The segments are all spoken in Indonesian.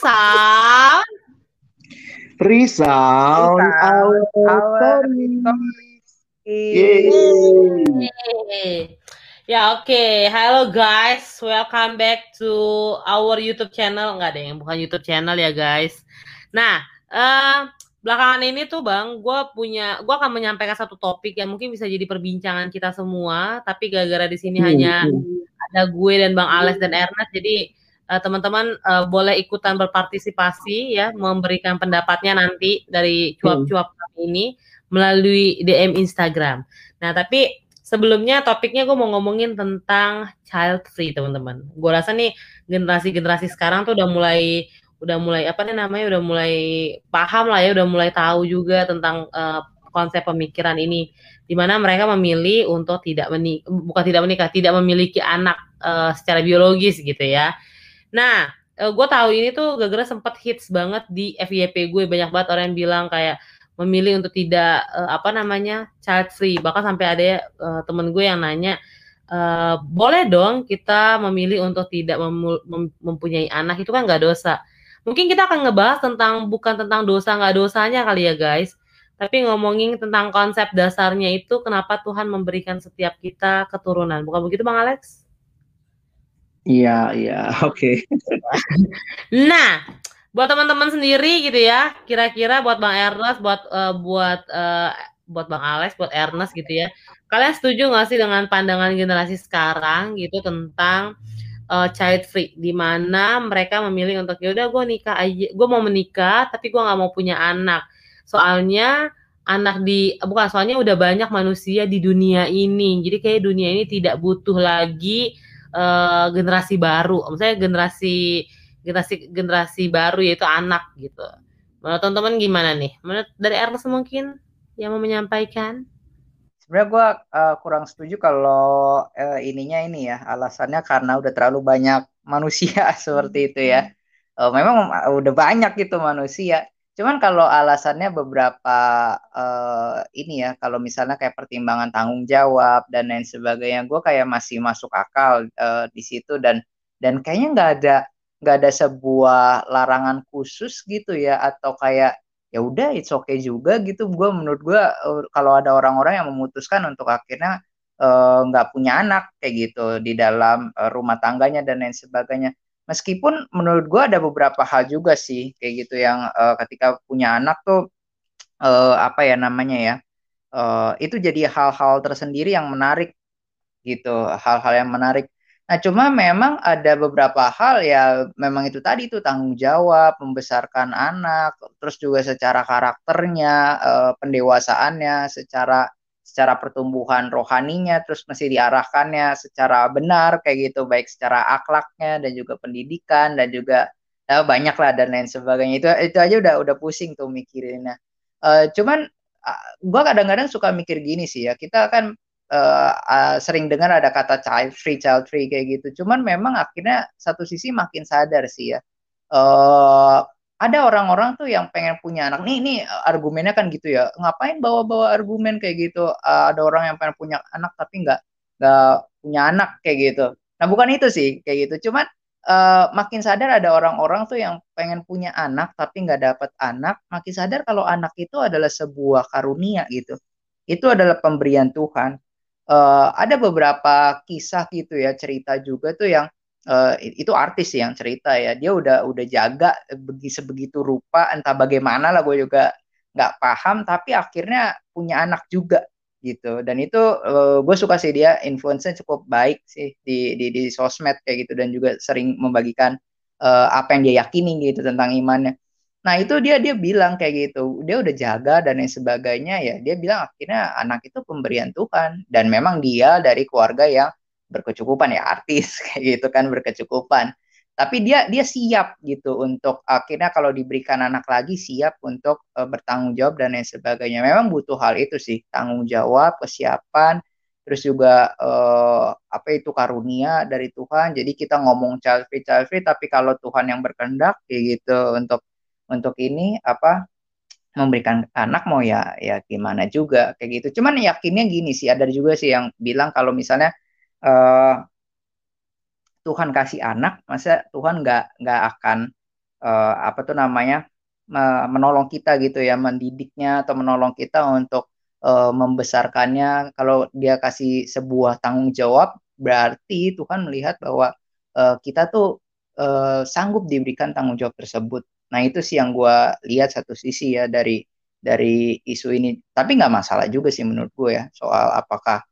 resound. Resound our, our Ya oke, okay. halo guys, welcome back to our YouTube channel. Enggak ada yang bukan YouTube channel ya guys. Nah, uh, belakangan ini tuh bang, gue punya, gue akan menyampaikan satu topik yang mungkin bisa jadi perbincangan kita semua. Tapi gara-gara di sini hmm, hanya hmm. ada gue dan bang Alex dan Ernest, jadi teman-teman uh, boleh ikutan berpartisipasi ya, memberikan pendapatnya nanti dari cuap-cuap kami ini melalui DM Instagram. Nah, tapi sebelumnya topiknya gue mau ngomongin tentang child free teman-teman. Gue rasa nih generasi-generasi sekarang tuh udah mulai udah mulai apa nih namanya udah mulai paham lah ya, udah mulai tahu juga tentang uh, konsep pemikiran ini di mana mereka memilih untuk tidak menikah bukan tidak menikah tidak memiliki anak uh, secara biologis gitu ya Nah, uh, gue tahu ini tuh gara-gara sempet hits banget di FYP gue. Banyak banget orang yang bilang kayak memilih untuk tidak uh, apa namanya child free. Bahkan sampai ada uh, temen gue yang nanya uh, boleh dong kita memilih untuk tidak mem mem mempunyai anak? Itu kan nggak dosa. Mungkin kita akan ngebahas tentang bukan tentang dosa nggak dosanya kali ya guys. Tapi ngomongin tentang konsep dasarnya itu kenapa Tuhan memberikan setiap kita keturunan. Bukan begitu bang Alex? Iya, iya, oke. Nah, buat teman-teman sendiri gitu ya, kira-kira buat Bang Ernest, buat uh, buat uh, buat Bang Alex, buat Ernest gitu ya. Kalian setuju nggak sih dengan pandangan generasi sekarang gitu tentang uh, child free, di mana mereka memilih untuk ya udah gue nikah aja, gue mau menikah tapi gue nggak mau punya anak. Soalnya anak di bukan soalnya udah banyak manusia di dunia ini, jadi kayak dunia ini tidak butuh lagi uh, generasi baru, maksudnya generasi generasi generasi baru yaitu anak gitu. Menurut teman-teman gimana nih? Menurut dari Ernest mungkin yang mau menyampaikan? Sebenarnya gue uh, kurang setuju kalau uh, ininya ini ya alasannya karena udah terlalu banyak manusia seperti itu ya. Uh, memang udah banyak gitu manusia Cuman kalau alasannya beberapa uh, ini ya, kalau misalnya kayak pertimbangan tanggung jawab dan lain sebagainya, gue kayak masih masuk akal uh, di situ dan dan kayaknya nggak ada nggak ada sebuah larangan khusus gitu ya atau kayak ya udah it's okay juga gitu. Gue menurut gue uh, kalau ada orang-orang yang memutuskan untuk akhirnya nggak uh, punya anak kayak gitu di dalam uh, rumah tangganya dan lain sebagainya meskipun menurut gue ada beberapa hal juga sih kayak gitu yang uh, ketika punya anak tuh uh, apa ya namanya ya uh, itu jadi hal-hal tersendiri yang menarik gitu hal-hal yang menarik. Nah cuma memang ada beberapa hal ya memang itu tadi tuh tanggung jawab membesarkan anak terus juga secara karakternya uh, pendewasaannya secara secara pertumbuhan rohaninya terus mesti diarahkannya secara benar kayak gitu. Baik secara akhlaknya dan juga pendidikan dan juga ya, banyak lah dan lain sebagainya. Itu itu aja udah udah pusing tuh mikirinnya. Uh, cuman uh, gue kadang-kadang suka mikir gini sih ya. Kita kan uh, uh, sering dengar ada kata child free child free kayak gitu. Cuman memang akhirnya satu sisi makin sadar sih ya. Uh, ada orang-orang tuh yang pengen punya anak. Nih ini argumennya kan gitu ya. Ngapain bawa-bawa argumen kayak gitu? Uh, ada orang yang pengen punya anak tapi nggak nggak punya anak kayak gitu. Nah bukan itu sih kayak gitu. Cuman uh, makin sadar ada orang-orang tuh yang pengen punya anak tapi nggak dapat anak makin sadar kalau anak itu adalah sebuah karunia gitu. Itu adalah pemberian Tuhan. Uh, ada beberapa kisah gitu ya cerita juga tuh yang uh, itu artis yang cerita ya. Dia udah udah jaga begi sebegitu rupa entah bagaimana lah gue juga nggak paham tapi akhirnya punya anak juga gitu. Dan itu uh, gue suka sih dia influence cukup baik sih di, di di sosmed kayak gitu dan juga sering membagikan uh, apa yang dia yakini gitu tentang imannya. Nah itu dia dia bilang kayak gitu dia udah jaga dan lain sebagainya ya dia bilang akhirnya anak itu pemberian Tuhan. Dan memang dia dari keluarga yang berkecukupan ya artis kayak gitu kan berkecukupan. Tapi dia dia siap gitu untuk akhirnya kalau diberikan anak lagi siap untuk uh, bertanggung jawab dan lain sebagainya. Memang butuh hal itu sih tanggung jawab kesiapan terus juga uh, apa itu karunia dari Tuhan. Jadi kita ngomong child free child free tapi kalau Tuhan yang berkehendak kayak gitu untuk untuk ini apa memberikan anak mau ya ya gimana juga kayak gitu. Cuman yakinnya gini sih ada juga sih yang bilang kalau misalnya uh, Tuhan kasih anak, masa Tuhan nggak nggak akan uh, apa tuh namanya menolong kita gitu ya, mendidiknya atau menolong kita untuk uh, membesarkannya. Kalau dia kasih sebuah tanggung jawab, berarti Tuhan melihat bahwa uh, kita tuh uh, sanggup diberikan tanggung jawab tersebut. Nah itu sih yang gue lihat satu sisi ya dari dari isu ini. Tapi nggak masalah juga sih menurut gue ya soal apakah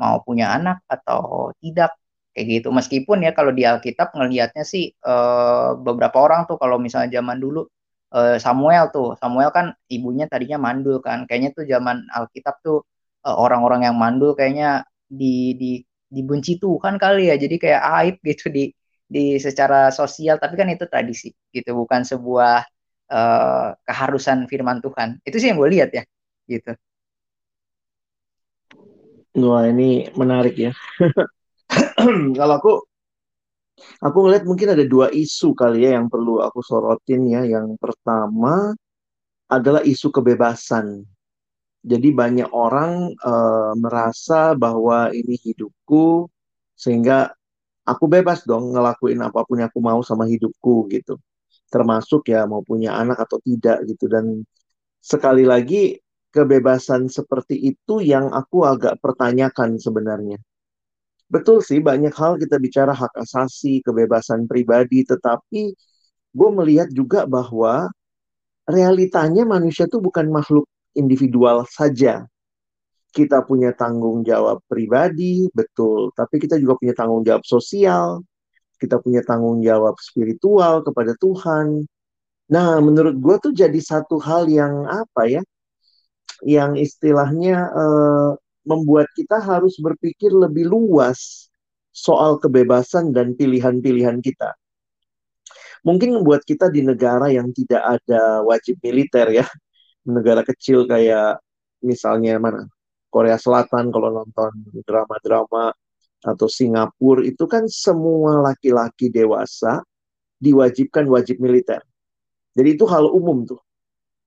mau punya anak atau tidak kayak gitu. Meskipun ya kalau di Alkitab ngelihatnya sih uh, beberapa orang tuh kalau misalnya zaman dulu uh, Samuel tuh. Samuel kan ibunya tadinya mandul kan. Kayaknya tuh zaman Alkitab tuh uh, orang-orang yang mandul kayaknya di di dibenci Tuhan kali ya. Jadi kayak aib gitu di di secara sosial. Tapi kan itu tradisi gitu bukan sebuah uh, keharusan firman Tuhan. Itu sih yang gue lihat ya gitu Wah ini menarik ya. Kalau aku Aku ngeliat mungkin ada dua isu kali ya yang perlu aku sorotin ya. Yang pertama adalah isu kebebasan. Jadi banyak orang uh, merasa bahwa ini hidupku sehingga aku bebas dong ngelakuin apa pun yang aku mau sama hidupku gitu. Termasuk ya mau punya anak atau tidak gitu dan sekali lagi kebebasan seperti itu yang aku agak pertanyakan sebenarnya. Betul sih, banyak hal kita bicara hak asasi, kebebasan pribadi, tetapi gue melihat juga bahwa realitanya manusia itu bukan makhluk individual saja. Kita punya tanggung jawab pribadi, betul, tapi kita juga punya tanggung jawab sosial, kita punya tanggung jawab spiritual kepada Tuhan. Nah, menurut gue tuh jadi satu hal yang apa ya, yang istilahnya uh, membuat kita harus berpikir lebih luas soal kebebasan dan pilihan-pilihan kita. Mungkin membuat kita di negara yang tidak ada wajib militer ya, negara kecil kayak misalnya mana Korea Selatan kalau nonton drama-drama atau Singapura itu kan semua laki-laki dewasa diwajibkan wajib militer. Jadi itu hal umum tuh.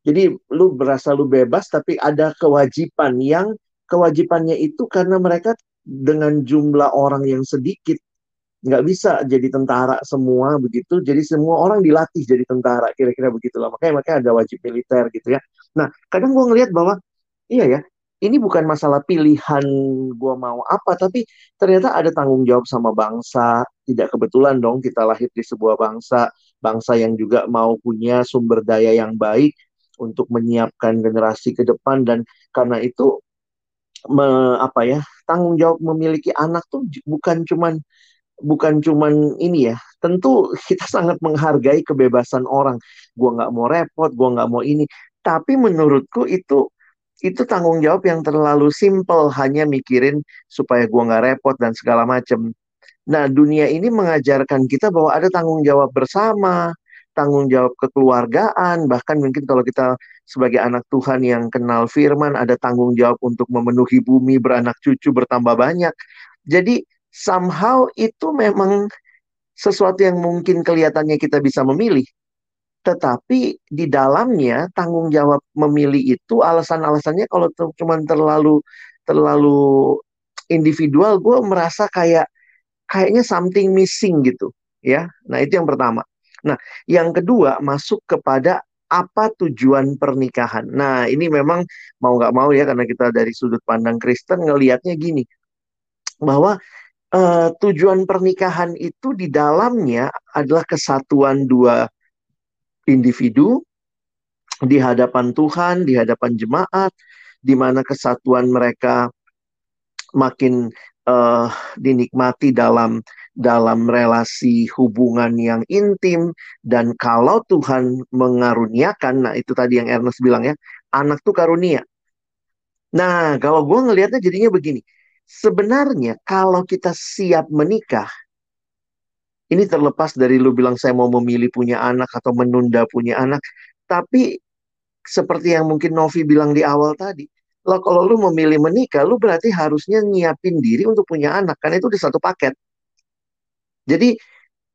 Jadi lu berasa lu bebas tapi ada kewajiban yang kewajibannya itu karena mereka dengan jumlah orang yang sedikit. Nggak bisa jadi tentara semua begitu jadi semua orang dilatih jadi tentara kira-kira begitulah. Makanya makanya ada wajib militer gitu ya. Nah kadang gue ngelihat bahwa iya ya ini bukan masalah pilihan gue mau apa tapi ternyata ada tanggung jawab sama bangsa. Tidak kebetulan dong kita lahir di sebuah bangsa bangsa yang juga mau punya sumber daya yang baik untuk menyiapkan generasi ke depan dan karena itu me, apa ya tanggung jawab memiliki anak tuh bukan cuman bukan cuman ini ya. Tentu kita sangat menghargai kebebasan orang. Gua nggak mau repot gua nggak mau ini. Tapi menurutku itu itu tanggung jawab yang terlalu simple. Hanya mikirin supaya gua nggak repot dan segala macam nah dunia ini mengajarkan kita bahwa ada tanggung jawab bersama tanggung jawab kekeluargaan bahkan mungkin kalau kita sebagai anak Tuhan yang kenal firman, ada tanggung jawab untuk memenuhi bumi, beranak cucu bertambah banyak. Jadi somehow itu memang sesuatu yang mungkin kelihatannya kita bisa memilih. Tetapi di dalamnya tanggung jawab memilih itu alasan-alasannya kalau cuma terlalu terlalu individual, gue merasa kayak kayaknya something missing gitu, ya. Nah itu yang pertama. Nah yang kedua masuk kepada apa tujuan pernikahan. Nah, ini memang mau nggak mau ya karena kita dari sudut pandang Kristen ngelihatnya gini bahwa uh, tujuan pernikahan itu di dalamnya adalah kesatuan dua individu di hadapan Tuhan, di hadapan jemaat, di mana kesatuan mereka makin uh, dinikmati dalam dalam relasi hubungan yang intim dan kalau Tuhan mengaruniakan, nah itu tadi yang Ernest bilang ya, anak tuh karunia. Nah, kalau gue ngelihatnya jadinya begini, sebenarnya kalau kita siap menikah, ini terlepas dari lu bilang saya mau memilih punya anak atau menunda punya anak, tapi seperti yang mungkin Novi bilang di awal tadi, lo kalau lu memilih menikah, lu berarti harusnya nyiapin diri untuk punya anak, kan itu di satu paket. Jadi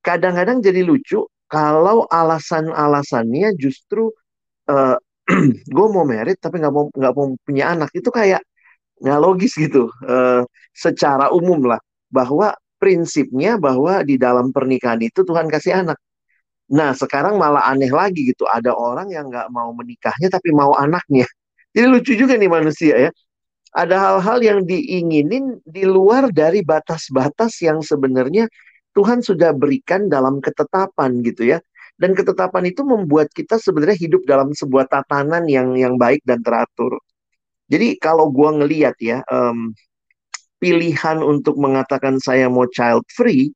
kadang-kadang jadi lucu kalau alasan-alasannya justru uh, eh, gue mau merit tapi nggak mau nggak mau punya anak itu kayak nggak logis gitu uh, secara umum lah bahwa prinsipnya bahwa di dalam pernikahan itu Tuhan kasih anak Nah, sekarang malah aneh lagi gitu. Ada orang yang nggak mau menikahnya tapi mau anaknya. Jadi lucu juga nih manusia ya. Ada hal-hal yang diinginin di luar dari batas-batas yang sebenarnya Tuhan sudah berikan dalam ketetapan gitu ya. Dan ketetapan itu membuat kita sebenarnya hidup dalam sebuah tatanan yang yang baik dan teratur. Jadi kalau gua ngeliat ya, um, pilihan untuk mengatakan saya mau child free,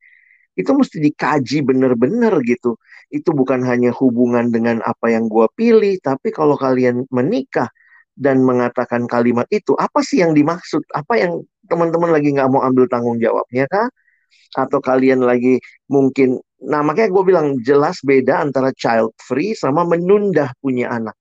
itu mesti dikaji benar-benar gitu. Itu bukan hanya hubungan dengan apa yang gue pilih, tapi kalau kalian menikah dan mengatakan kalimat itu, apa sih yang dimaksud? Apa yang teman-teman lagi nggak mau ambil tanggung jawabnya kah? Atau kalian lagi mungkin, nah makanya gue bilang jelas beda antara child free sama menunda punya anak.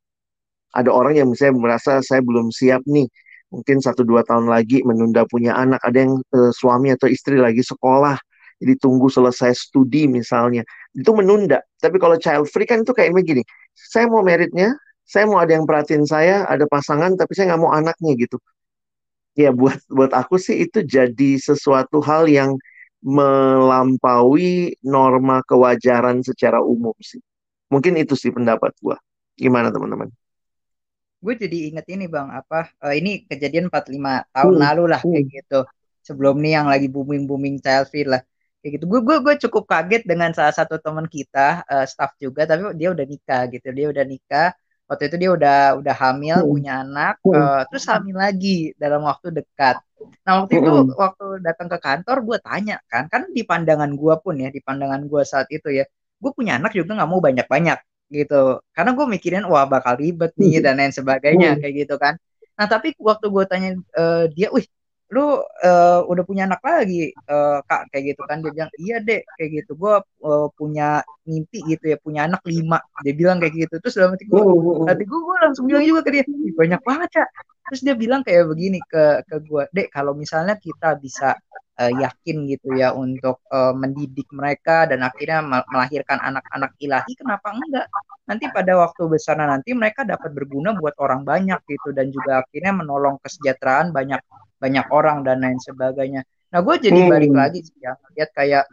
Ada orang yang misalnya merasa saya belum siap nih, mungkin satu dua tahun lagi menunda punya anak. Ada yang eh, suami atau istri lagi sekolah, jadi tunggu selesai studi misalnya itu menunda tapi kalau child free kan itu kayak begini saya mau meritnya saya mau ada yang perhatiin saya ada pasangan tapi saya nggak mau anaknya gitu. Ya buat buat aku sih itu jadi sesuatu hal yang melampaui norma kewajaran secara umum sih. Mungkin itu sih pendapat gua. Gimana teman-teman? Gue jadi inget ini bang apa uh, ini kejadian 45 tahun hmm. lalu lah kayak hmm. gitu. Sebelum nih yang lagi booming booming free lah kayak gitu. Gue gue gue cukup kaget dengan salah satu teman kita uh, staff juga tapi dia udah nikah gitu. Dia udah nikah waktu itu dia udah udah hamil hmm. punya anak uh, terus hamil lagi dalam waktu dekat. Nah waktu itu hmm. waktu datang ke kantor gue tanya kan kan di pandangan gue pun ya di pandangan gue saat itu ya gue punya anak juga nggak mau banyak banyak gitu. Karena gue mikirin wah bakal ribet nih dan lain sebagainya kayak gitu kan. Nah tapi waktu gue tanya uh, dia wih lu uh, udah punya anak lagi uh, kak kayak gitu kan. Dia bilang iya dek kayak gitu. Gue uh, punya mimpi gitu ya punya anak lima dia bilang kayak gitu. Terus dalam hati gue oh, oh, oh. hati gue gue langsung bilang juga ke dia banyak banget ya terus dia bilang kayak begini ke ke gue dek kalau misalnya kita bisa uh, yakin gitu ya untuk uh, mendidik mereka dan akhirnya melahirkan anak-anak ilahi kenapa enggak nanti pada waktu besar nanti mereka dapat berguna buat orang banyak gitu dan juga akhirnya menolong kesejahteraan banyak banyak orang dan lain sebagainya. Nah, gue jadi hmm. balik lagi sih ya, lihat kayak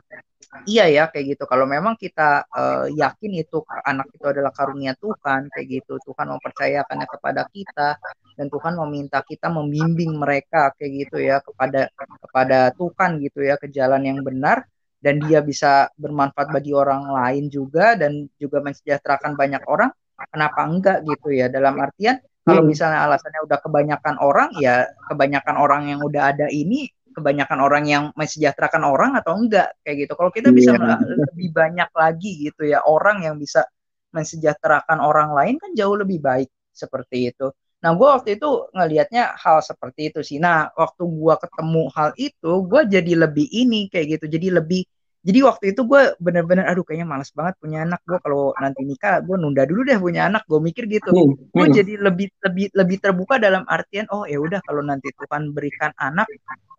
iya ya kayak gitu. Kalau memang kita uh, yakin itu anak itu adalah karunia Tuhan kayak gitu, Tuhan mempercayakannya kepada kita dan Tuhan meminta kita membimbing mereka kayak gitu ya kepada kepada Tuhan gitu ya ke jalan yang benar dan dia bisa bermanfaat bagi orang lain juga dan juga mensejahterakan banyak orang kenapa enggak gitu ya dalam artian kalau hmm. misalnya alasannya udah kebanyakan orang, ya kebanyakan orang yang udah ada ini, kebanyakan orang yang mensejahterakan orang atau enggak kayak gitu. Kalau kita bisa yeah. lebih banyak lagi gitu ya orang yang bisa mensejahterakan orang lain kan jauh lebih baik seperti itu. Nah, gue waktu itu ngelihatnya hal seperti itu sih. Nah, waktu gue ketemu hal itu, gue jadi lebih ini kayak gitu. Jadi lebih jadi waktu itu gue bener-bener aduh kayaknya males banget punya anak gue kalau nanti nikah gue nunda dulu deh punya anak gue mikir gitu hmm, gue hmm. jadi lebih lebih lebih terbuka dalam artian oh ya udah kalau nanti Tuhan berikan anak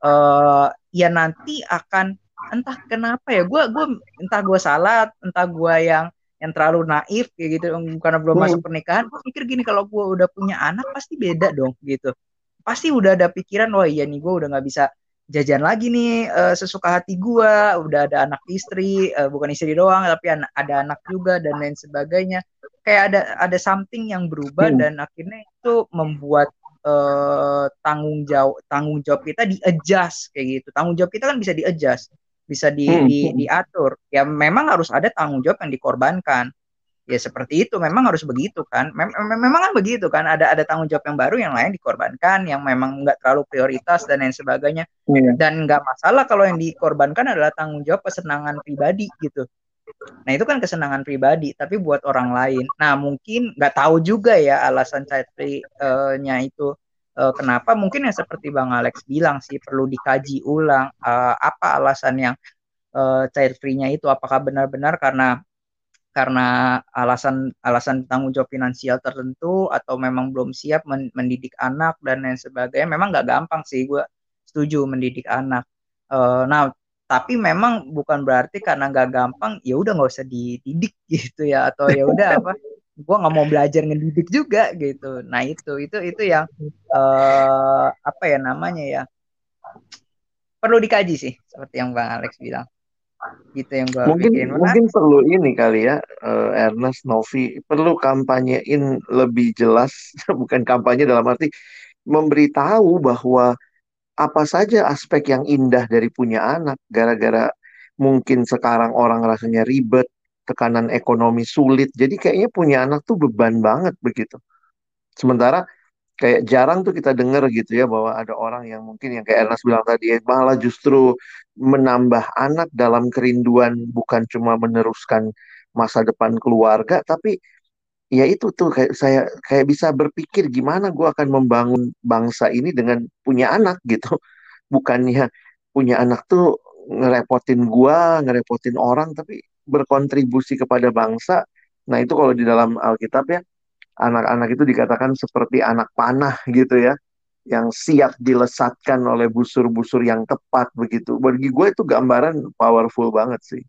uh, ya nanti akan entah kenapa ya gue gue entah gue salah entah gue yang yang terlalu naif kayak gitu karena belum hmm. masuk pernikahan gue mikir gini kalau gue udah punya anak pasti beda dong gitu pasti udah ada pikiran wah iya nih gue udah nggak bisa jajan lagi nih uh, sesuka hati gua udah ada anak istri uh, bukan istri doang tapi an ada anak juga dan lain sebagainya kayak ada ada something yang berubah hmm. dan akhirnya itu membuat uh, tanggung jawab tanggung jawab kita di adjust kayak gitu tanggung jawab kita kan bisa di adjust bisa di, hmm. di diatur. Ya memang harus ada tanggung jawab yang dikorbankan. Ya seperti itu. Memang harus begitu kan? Mem memang kan begitu kan? Ada ada tanggung jawab yang baru yang lain dikorbankan yang memang nggak terlalu prioritas dan lain sebagainya. Yeah. dan nggak masalah kalau yang dikorbankan adalah tanggung jawab kesenangan pribadi gitu. Nah itu kan kesenangan pribadi tapi buat orang lain. Nah mungkin nggak tahu juga ya alasan child free-nya itu uh, kenapa mungkin yang seperti bang Alex bilang sih perlu dikaji ulang uh, apa alasan yang uh, child free-nya itu? Apakah benar-benar karena karena alasan alasan tanggung jawab finansial tertentu atau memang belum siap mendidik anak dan lain sebagainya? Memang nggak gampang sih gue setuju mendidik anak. Uh, nah tapi memang bukan berarti karena nggak gampang ya udah nggak usah dididik gitu ya atau ya udah apa gue nggak mau belajar ngedidik juga gitu. Nah itu itu itu yang uh, apa ya namanya ya perlu dikaji sih seperti yang bang Alex bilang. Gitu yang gue mungkin pikirin. Mungkin perlu ini kali ya uh, Ernest Novi perlu kampanyein lebih jelas bukan kampanye dalam arti memberitahu bahwa apa saja aspek yang indah dari punya anak gara-gara mungkin sekarang orang rasanya ribet tekanan ekonomi sulit. Jadi kayaknya punya anak tuh beban banget begitu. Sementara kayak jarang tuh kita dengar gitu ya bahwa ada orang yang mungkin yang kayak Ernest bilang tadi malah justru menambah anak dalam kerinduan bukan cuma meneruskan masa depan keluarga tapi ya itu tuh kayak saya kayak bisa berpikir gimana gue akan membangun bangsa ini dengan punya anak gitu. Bukannya punya anak tuh ngerepotin gue ngerepotin orang tapi berkontribusi kepada bangsa nah itu kalau di dalam Alkitab ya anak-anak itu dikatakan seperti anak panah gitu ya yang siap dilesatkan oleh busur-busur yang tepat begitu. Bagi gue itu gambaran powerful banget sih.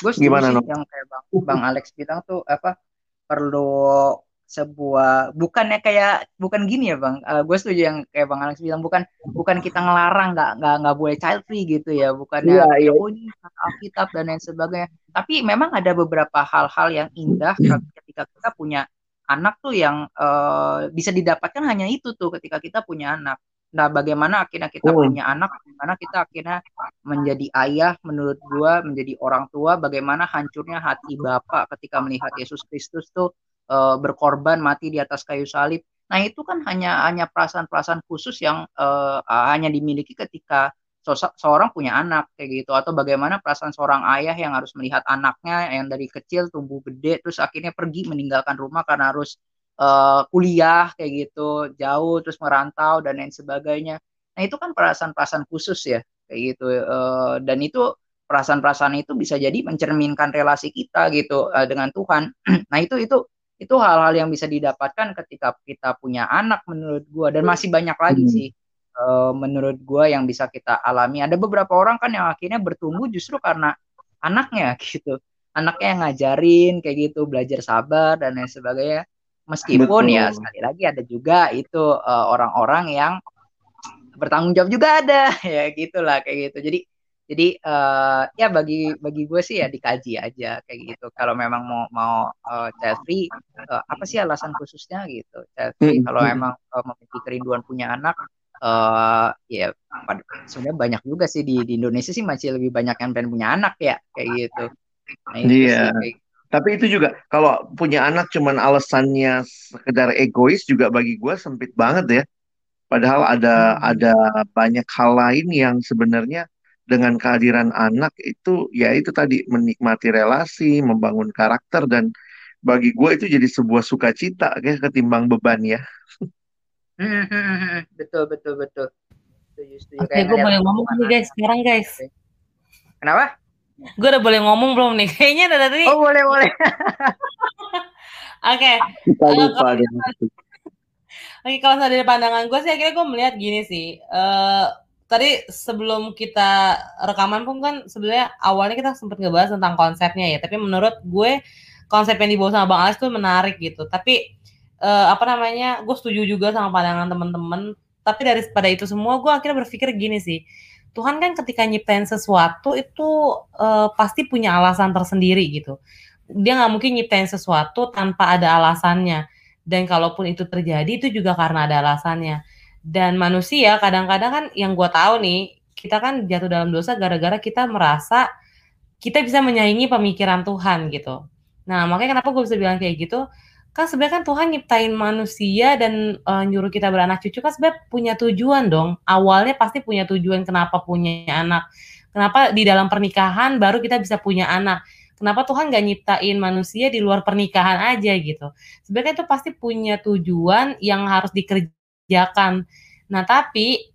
Gue Gimana sih yang kayak bang, bang Alex bilang tuh apa perlu sebuah bukannya kayak bukan gini ya bang uh, gue setuju yang kayak bang Alex bilang bukan bukan kita ngelarang nggak nggak nggak boleh child free gitu ya bukannya yeah, yeah. oh ini Alkitab dan lain sebagainya tapi memang ada beberapa hal-hal yang indah ketika kita punya anak tuh yang uh, bisa didapatkan hanya itu tuh ketika kita punya anak. Nah, bagaimana akhirnya kita oh. punya anak, bagaimana kita akhirnya menjadi ayah menurut gua, menjadi orang tua, bagaimana hancurnya hati Bapak ketika melihat Yesus Kristus tuh uh, berkorban mati di atas kayu salib. Nah, itu kan hanya hanya perasaan-perasaan khusus yang uh, hanya dimiliki ketika seorang punya anak kayak gitu. Atau bagaimana perasaan seorang ayah yang harus melihat anaknya yang dari kecil tumbuh gede terus akhirnya pergi meninggalkan rumah karena harus uh, kuliah kayak gitu jauh terus merantau dan lain sebagainya. Nah itu kan perasaan-perasaan khusus ya kayak gitu uh, dan itu perasaan-perasaan itu bisa jadi mencerminkan relasi kita gitu dengan Tuhan. Nah itu itu itu hal-hal yang bisa didapatkan ketika kita punya anak menurut gua dan masih banyak lagi hmm. sih uh, menurut gue yang bisa kita alami. Ada beberapa orang kan yang akhirnya bertumbuh justru karena anaknya gitu. Anaknya yang ngajarin kayak gitu, belajar sabar dan lain sebagainya. Meskipun ya, Betul. ya sekali lagi ada juga itu uh, orang-orang yang bertanggung jawab juga ada ya gitulah kayak gitu. Jadi jadi uh, ya bagi bagi gue sih ya dikaji aja kayak gitu. Kalau memang mau mau uh, child free, uh, apa sih alasan khususnya gitu? Child free hmm. kalau emang uh, memiliki kerinduan punya anak, uh, ya sebenarnya banyak juga sih di, di Indonesia sih masih lebih banyak yang pengen punya anak ya kayak gitu. Nah, iya. Sih, Tapi itu juga kalau punya anak cuman alasannya sekedar egois juga bagi gue sempit banget ya. Padahal ada hmm. ada banyak hal lain yang sebenarnya dengan kehadiran anak itu ya itu tadi menikmati relasi, membangun karakter dan bagi gue itu jadi sebuah sukacita kayak ketimbang beban ya. Betul betul betul. Setuju setuju. Oke, gue boleh ngomong nih guys sekarang guys. Kenapa? Gue udah boleh ngomong belum nih? Kayaknya udah tadi. Oh boleh boleh. Oke. Kita lupa Oke, kalau dari pandangan gue sih akhirnya gue melihat gini sih. Uh, tadi sebelum kita rekaman pun kan sebenarnya awalnya kita sempat ngebahas tentang konsepnya ya. Tapi menurut gue konsep yang dibawa sama Bang Alex tuh menarik gitu. Tapi uh, apa namanya gue setuju juga sama pandangan temen-temen. Tapi dari pada itu semua gue akhirnya berpikir gini sih. Tuhan kan ketika nyiptain sesuatu itu uh, pasti punya alasan tersendiri gitu. Dia nggak mungkin nyiptain sesuatu tanpa ada alasannya. Dan kalaupun itu terjadi itu juga karena ada alasannya dan manusia kadang-kadang kan yang gue tahu nih kita kan jatuh dalam dosa gara-gara kita merasa kita bisa menyaingi pemikiran Tuhan gitu nah makanya kenapa gue bisa bilang kayak gitu kan sebenarnya kan Tuhan nyiptain manusia dan uh, nyuruh kita beranak cucu kan sebenarnya punya tujuan dong. Awalnya pasti punya tujuan kenapa punya anak. Kenapa di dalam pernikahan baru kita bisa punya anak. Kenapa Tuhan nggak nyiptain manusia di luar pernikahan aja gitu. Sebenarnya itu pasti punya tujuan yang harus dikerjakan. Nah tapi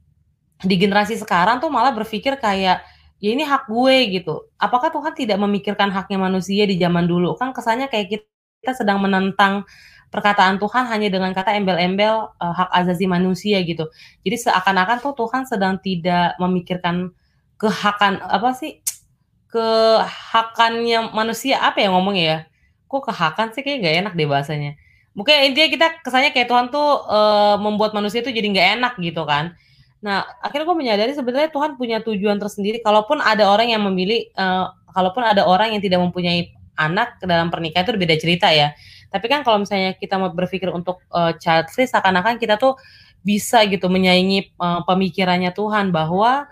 di generasi sekarang tuh malah berpikir kayak ya ini hak gue gitu. Apakah Tuhan tidak memikirkan haknya manusia di zaman dulu? Kan kesannya kayak kita sedang menentang perkataan Tuhan hanya dengan kata embel-embel uh, hak azazi manusia gitu. Jadi seakan-akan tuh Tuhan sedang tidak memikirkan kehakan apa sih kehakannya manusia apa ya ngomongnya ya? Kok kehakan sih kayak gak enak deh bahasanya. Mungkin intinya kita kesannya kayak Tuhan tuh uh, membuat manusia tuh jadi nggak enak gitu kan. Nah, akhirnya gue menyadari sebenarnya Tuhan punya tujuan tersendiri. Kalaupun ada orang yang memilih, uh, kalaupun ada orang yang tidak mempunyai anak dalam pernikahan itu beda cerita ya. Tapi kan kalau misalnya kita mau berpikir untuk uh, child free, seakan-akan kita tuh bisa gitu menyaingi uh, pemikirannya Tuhan bahwa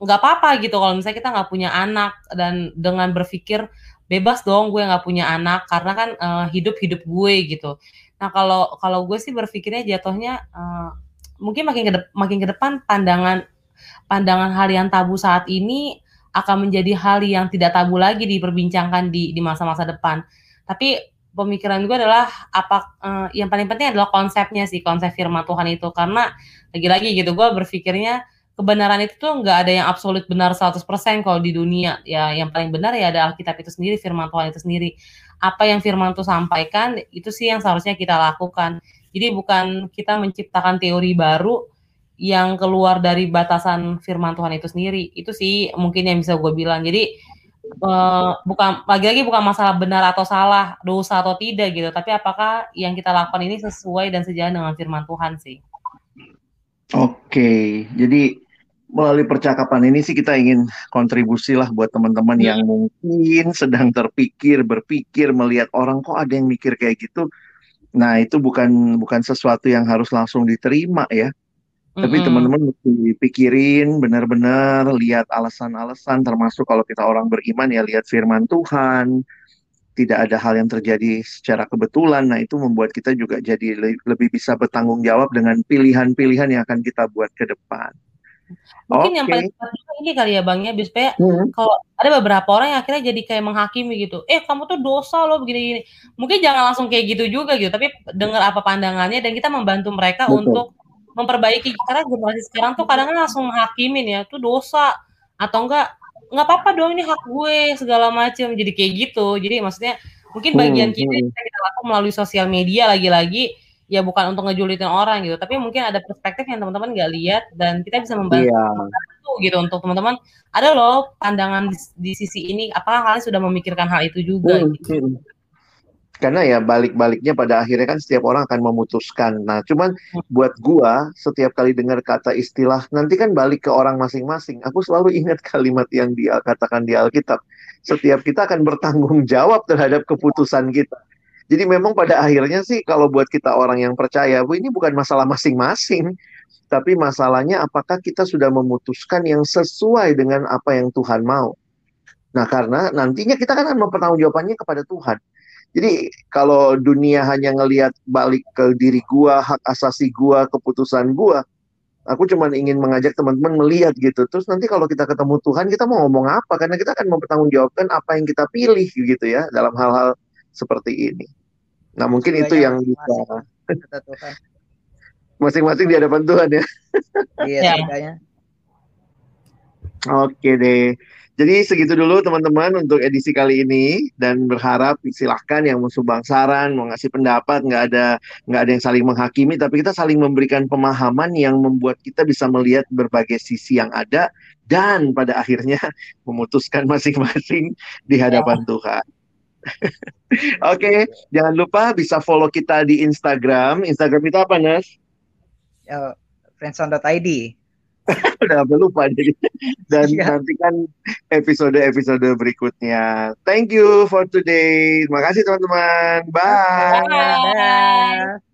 nggak uh, apa-apa gitu kalau misalnya kita nggak punya anak dan dengan berpikir bebas dong gue nggak punya anak karena kan uh, hidup hidup gue gitu. Nah kalau kalau gue sih berpikirnya jatuhnya uh, mungkin makin ke makin ke depan pandangan pandangan hal yang tabu saat ini akan menjadi hal yang tidak tabu lagi diperbincangkan di di masa-masa depan. Tapi pemikiran gue adalah apa uh, yang paling penting adalah konsepnya sih konsep firman Tuhan itu karena lagi-lagi gitu gue berpikirnya kebenaran itu tuh nggak ada yang absolut benar 100% kalau di dunia ya yang paling benar ya ada Alkitab itu sendiri firman Tuhan itu sendiri apa yang firman Tuhan sampaikan itu sih yang seharusnya kita lakukan jadi bukan kita menciptakan teori baru yang keluar dari batasan firman Tuhan itu sendiri. Itu sih mungkin yang bisa gue bilang. Jadi uh, bukan lagi-lagi bukan masalah benar atau salah, dosa atau tidak gitu, tapi apakah yang kita lakukan ini sesuai dan sejalan dengan firman Tuhan sih. Oke, jadi melalui percakapan ini sih kita ingin kontribusi lah buat teman-teman yang mungkin sedang terpikir, berpikir, melihat orang kok ada yang mikir kayak gitu Nah, itu bukan bukan sesuatu yang harus langsung diterima ya. Mm-hmm. Tapi teman-teman mesti pikirin benar-benar lihat alasan-alasan termasuk kalau kita orang beriman ya lihat firman Tuhan. Tidak ada hal yang terjadi secara kebetulan. Nah, itu membuat kita juga jadi lebih bisa bertanggung jawab dengan pilihan-pilihan yang akan kita buat ke depan. Mungkin okay. yang paling penting ini kali ya Bang ya, supaya hmm. kalau ada beberapa orang yang akhirnya jadi kayak menghakimi gitu. Eh, kamu tuh dosa loh begini-gini. Mungkin jangan langsung kayak gitu juga gitu, tapi dengar apa pandangannya dan kita membantu mereka Betul. untuk memperbaiki karena generasi sekarang tuh kadang, -kadang langsung menghakimin ya, tuh dosa atau enggak nggak apa-apa dong ini hak gue segala macam jadi kayak gitu. Jadi maksudnya mungkin bagian hmm. kita kita, kita lakukan melalui sosial media lagi-lagi ya bukan untuk ngejulitin orang gitu tapi mungkin ada perspektif yang teman-teman nggak lihat dan kita bisa membantu yeah. gitu untuk teman-teman ada loh pandangan di, di sisi ini apakah kalian sudah memikirkan hal itu juga hmm. gitu hmm. karena ya balik-baliknya pada akhirnya kan setiap orang akan memutuskan nah cuman hmm. buat gua setiap kali dengar kata istilah nanti kan balik ke orang masing-masing aku selalu ingat kalimat yang dia katakan di Alkitab setiap kita akan bertanggung jawab terhadap keputusan kita jadi memang pada akhirnya sih kalau buat kita orang yang percaya, Bu, ini bukan masalah masing-masing, tapi masalahnya apakah kita sudah memutuskan yang sesuai dengan apa yang Tuhan mau. Nah, karena nantinya kita kan akan jawabannya kepada Tuhan. Jadi kalau dunia hanya ngelihat balik ke diri gua, hak asasi gua, keputusan gua, aku cuma ingin mengajak teman-teman melihat gitu. Terus nanti kalau kita ketemu Tuhan, kita mau ngomong apa? Karena kita akan mempertanggungjawabkan apa yang kita pilih gitu ya dalam hal-hal seperti ini. Nah mungkin itu yang bisa masing-masing di hadapan Tuhan ya. Iya, ya. Oke deh. Jadi segitu dulu teman-teman untuk edisi kali ini dan berharap silahkan yang mau sumbang saran, mau ngasih pendapat, nggak ada nggak ada yang saling menghakimi, tapi kita saling memberikan pemahaman yang membuat kita bisa melihat berbagai sisi yang ada dan pada akhirnya memutuskan masing-masing di hadapan ya. Tuhan. Oke, okay, jangan lupa bisa follow kita di Instagram. Instagram kita apa, Nas? Ya, friendson.id. Udah lupa jadi. Dan yeah. nantikan episode-episode berikutnya. Thank you for today. Terima kasih teman-teman. Bye. Bye. Bye.